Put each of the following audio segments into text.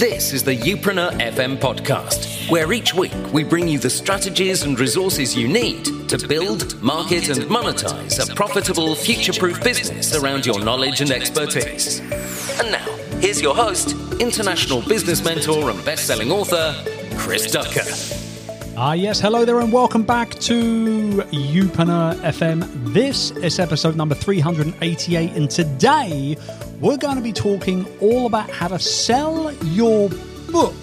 This is the Youpreneur FM podcast, where each week we bring you the strategies and resources you need to build, market, and monetize a profitable, future proof business around your knowledge and expertise. And now, here's your host, international business mentor and best selling author, Chris Ducker. Ah, yes. Hello there, and welcome back to Youpreneur FM. This is episode number 388, and today we're going to be talking all about how to sell your book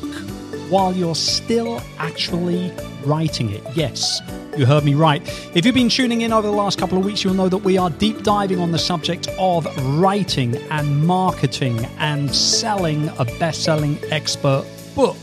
while you're still actually writing it. Yes, you heard me right. If you've been tuning in over the last couple of weeks, you'll know that we are deep diving on the subject of writing and marketing and selling a best selling expert book.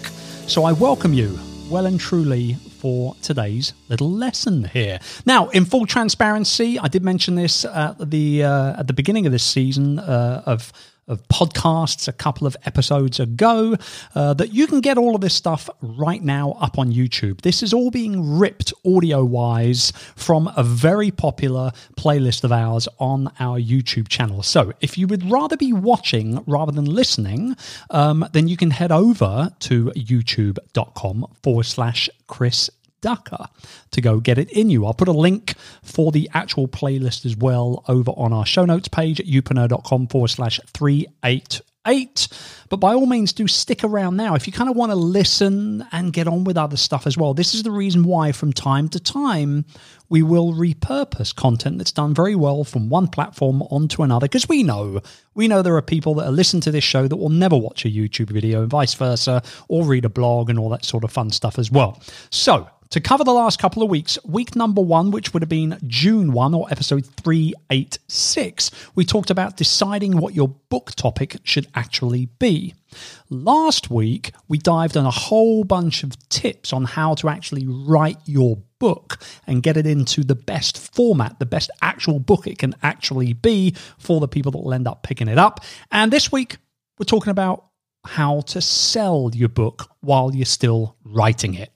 So I welcome you well and truly for today's little lesson here. Now, in full transparency, I did mention this at the uh, at the beginning of this season uh, of of podcasts a couple of episodes ago uh, that you can get all of this stuff right now up on YouTube. This is all being ripped audio wise from a very popular playlist of ours on our YouTube channel. So if you would rather be watching rather than listening, um, then you can head over to youtube.com forward slash Chris Ducker to go get it in you. I'll put a link for the actual playlist as well over on our show notes page at youpreneur.com forward slash 388. But by all means, do stick around now. If you kind of want to listen and get on with other stuff as well, this is the reason why from time to time we will repurpose content that's done very well from one platform onto another because we know we know there are people that are listening to this show that will never watch a YouTube video and vice versa or read a blog and all that sort of fun stuff as well. So, to cover the last couple of weeks, week number one, which would have been June 1 or episode 386, we talked about deciding what your book topic should actually be. Last week, we dived on a whole bunch of tips on how to actually write your book and get it into the best format, the best actual book it can actually be for the people that will end up picking it up. And this week, we're talking about how to sell your book while you're still writing it.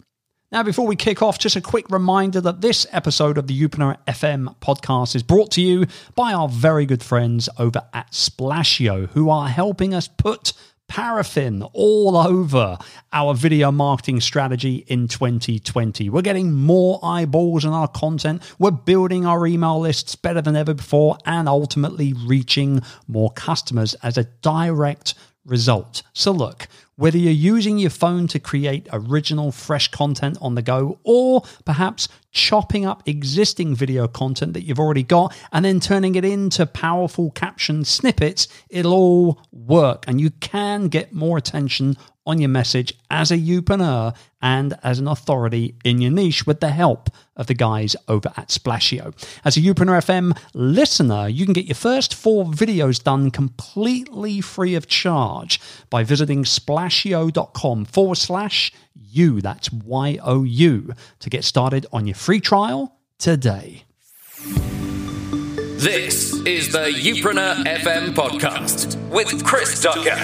Now, before we kick off, just a quick reminder that this episode of the Youpreneur FM podcast is brought to you by our very good friends over at Splasheo, who are helping us put paraffin all over our video marketing strategy in 2020. We're getting more eyeballs on our content, we're building our email lists better than ever before, and ultimately reaching more customers as a direct result. So, look, whether you're using your phone to create original, fresh content on the go, or perhaps chopping up existing video content that you've already got and then turning it into powerful caption snippets, it'll all work and you can get more attention on your message as a Youpreneur and as an authority in your niche with the help of the guys over at Splasheo. As a Youpreneur FM listener, you can get your first four videos done completely free of charge by visiting splasheo.com forward slash you. That's Y O U to get started on your free trial today. This is the Youpreneur FM podcast with Chris Ducker.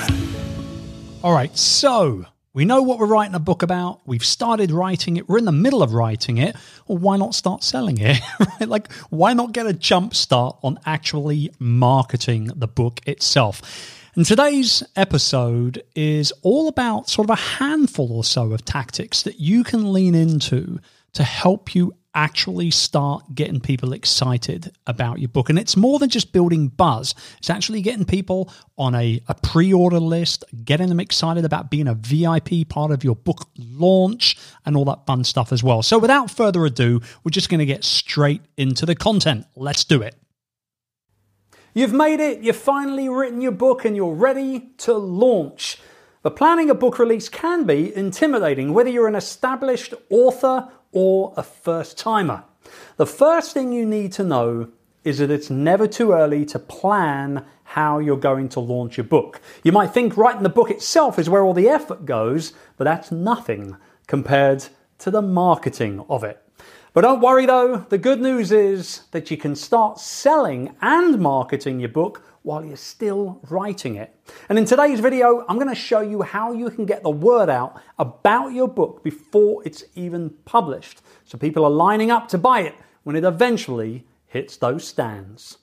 All right, so we know what we're writing a book about. We've started writing it. We're in the middle of writing it. Well, why not start selling it? right? Like, why not get a jump start on actually marketing the book itself? And today's episode is all about sort of a handful or so of tactics that you can lean into to help you actually start getting people excited about your book. And it's more than just building buzz, it's actually getting people on a, a pre order list, getting them excited about being a VIP part of your book launch, and all that fun stuff as well. So, without further ado, we're just going to get straight into the content. Let's do it. You've made it, you've finally written your book, and you're ready to launch. But planning a book release can be intimidating, whether you're an established author or a first timer. The first thing you need to know is that it's never too early to plan how you're going to launch your book. You might think writing the book itself is where all the effort goes, but that's nothing compared to the marketing of it. But don't worry though, the good news is that you can start selling and marketing your book while you're still writing it. And in today's video, I'm going to show you how you can get the word out about your book before it's even published. So people are lining up to buy it when it eventually hits those stands.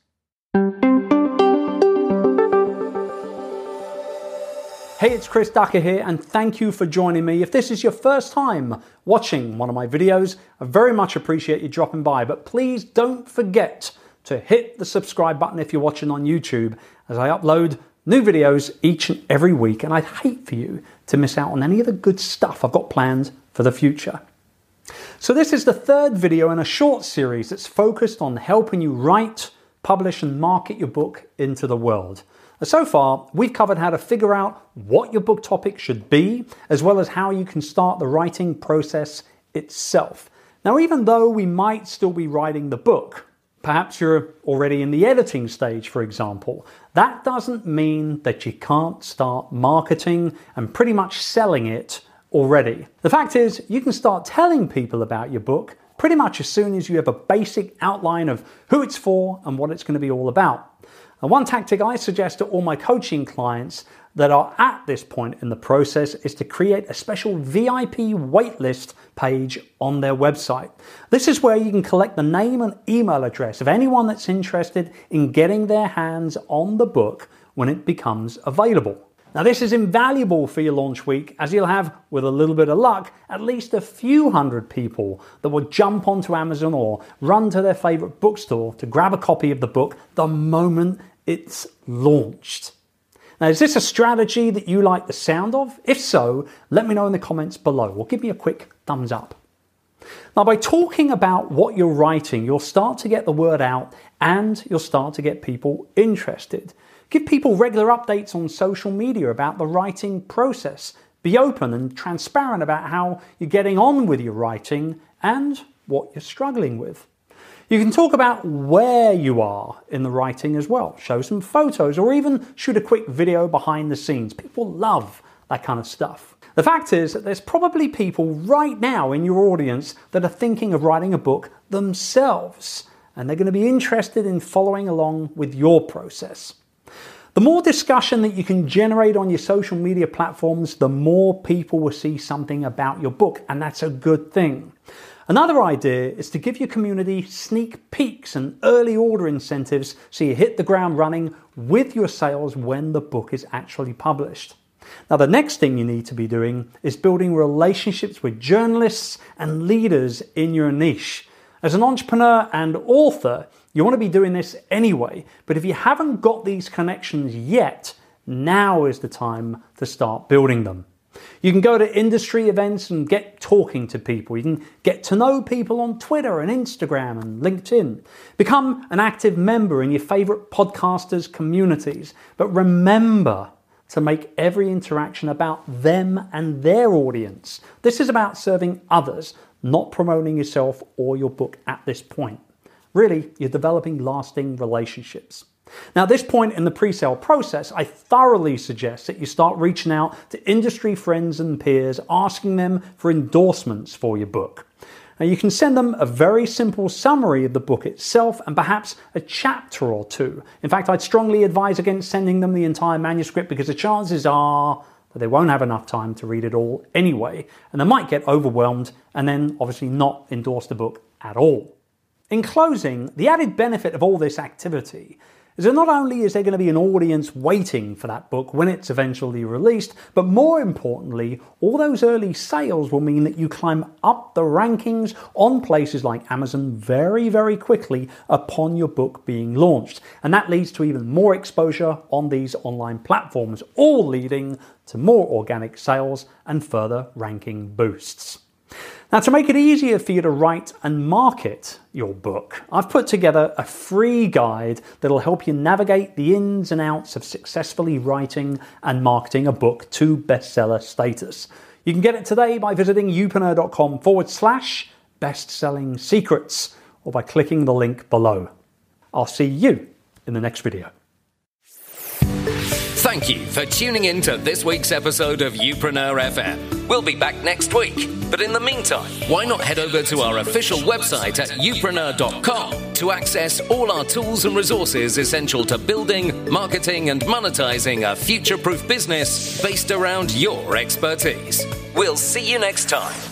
Hey, it's Chris Ducker here, and thank you for joining me. If this is your first time watching one of my videos, I very much appreciate you dropping by. But please don't forget to hit the subscribe button if you're watching on YouTube, as I upload new videos each and every week, and I'd hate for you to miss out on any of the good stuff I've got planned for the future. So, this is the third video in a short series that's focused on helping you write, publish, and market your book into the world. So far, we've covered how to figure out what your book topic should be, as well as how you can start the writing process itself. Now, even though we might still be writing the book, Perhaps you're already in the editing stage, for example. That doesn't mean that you can't start marketing and pretty much selling it already. The fact is, you can start telling people about your book pretty much as soon as you have a basic outline of who it's for and what it's going to be all about. And one tactic I suggest to all my coaching clients that are at this point in the process is to create a special VIP waitlist page on their website. This is where you can collect the name and email address of anyone that's interested in getting their hands on the book when it becomes available. Now, this is invaluable for your launch week as you'll have, with a little bit of luck, at least a few hundred people that will jump onto Amazon or run to their favorite bookstore to grab a copy of the book the moment it's launched. Now, is this a strategy that you like the sound of? If so, let me know in the comments below or give me a quick thumbs up. Now, by talking about what you're writing, you'll start to get the word out and you'll start to get people interested. Give people regular updates on social media about the writing process. Be open and transparent about how you're getting on with your writing and what you're struggling with. You can talk about where you are in the writing as well, show some photos, or even shoot a quick video behind the scenes. People love that kind of stuff. The fact is that there's probably people right now in your audience that are thinking of writing a book themselves, and they're going to be interested in following along with your process. The more discussion that you can generate on your social media platforms, the more people will see something about your book, and that's a good thing. Another idea is to give your community sneak peeks and early order incentives so you hit the ground running with your sales when the book is actually published. Now, the next thing you need to be doing is building relationships with journalists and leaders in your niche. As an entrepreneur and author, you want to be doing this anyway, but if you haven't got these connections yet, now is the time to start building them. You can go to industry events and get talking to people. You can get to know people on Twitter and Instagram and LinkedIn. Become an active member in your favorite podcasters' communities. But remember to make every interaction about them and their audience. This is about serving others, not promoting yourself or your book at this point. Really, you're developing lasting relationships. Now, at this point in the pre sale process, I thoroughly suggest that you start reaching out to industry friends and peers, asking them for endorsements for your book. Now, you can send them a very simple summary of the book itself and perhaps a chapter or two. In fact, I'd strongly advise against sending them the entire manuscript because the chances are that they won't have enough time to read it all anyway, and they might get overwhelmed and then obviously not endorse the book at all. In closing, the added benefit of all this activity is that not only is there going to be an audience waiting for that book when it's eventually released, but more importantly, all those early sales will mean that you climb up the rankings on places like Amazon very, very quickly upon your book being launched. And that leads to even more exposure on these online platforms, all leading to more organic sales and further ranking boosts. Now, to make it easier for you to write and market your book, I've put together a free guide that'll help you navigate the ins and outs of successfully writing and marketing a book to bestseller status. You can get it today by visiting youpreneur.com forward slash best-selling secrets or by clicking the link below. I'll see you in the next video. Thank you for tuning in to this week's episode of Youpreneur FM. We'll be back next week, but in the meantime, why not head over to our official website at youpreneur.com to access all our tools and resources essential to building, marketing, and monetizing a future proof business based around your expertise. We'll see you next time.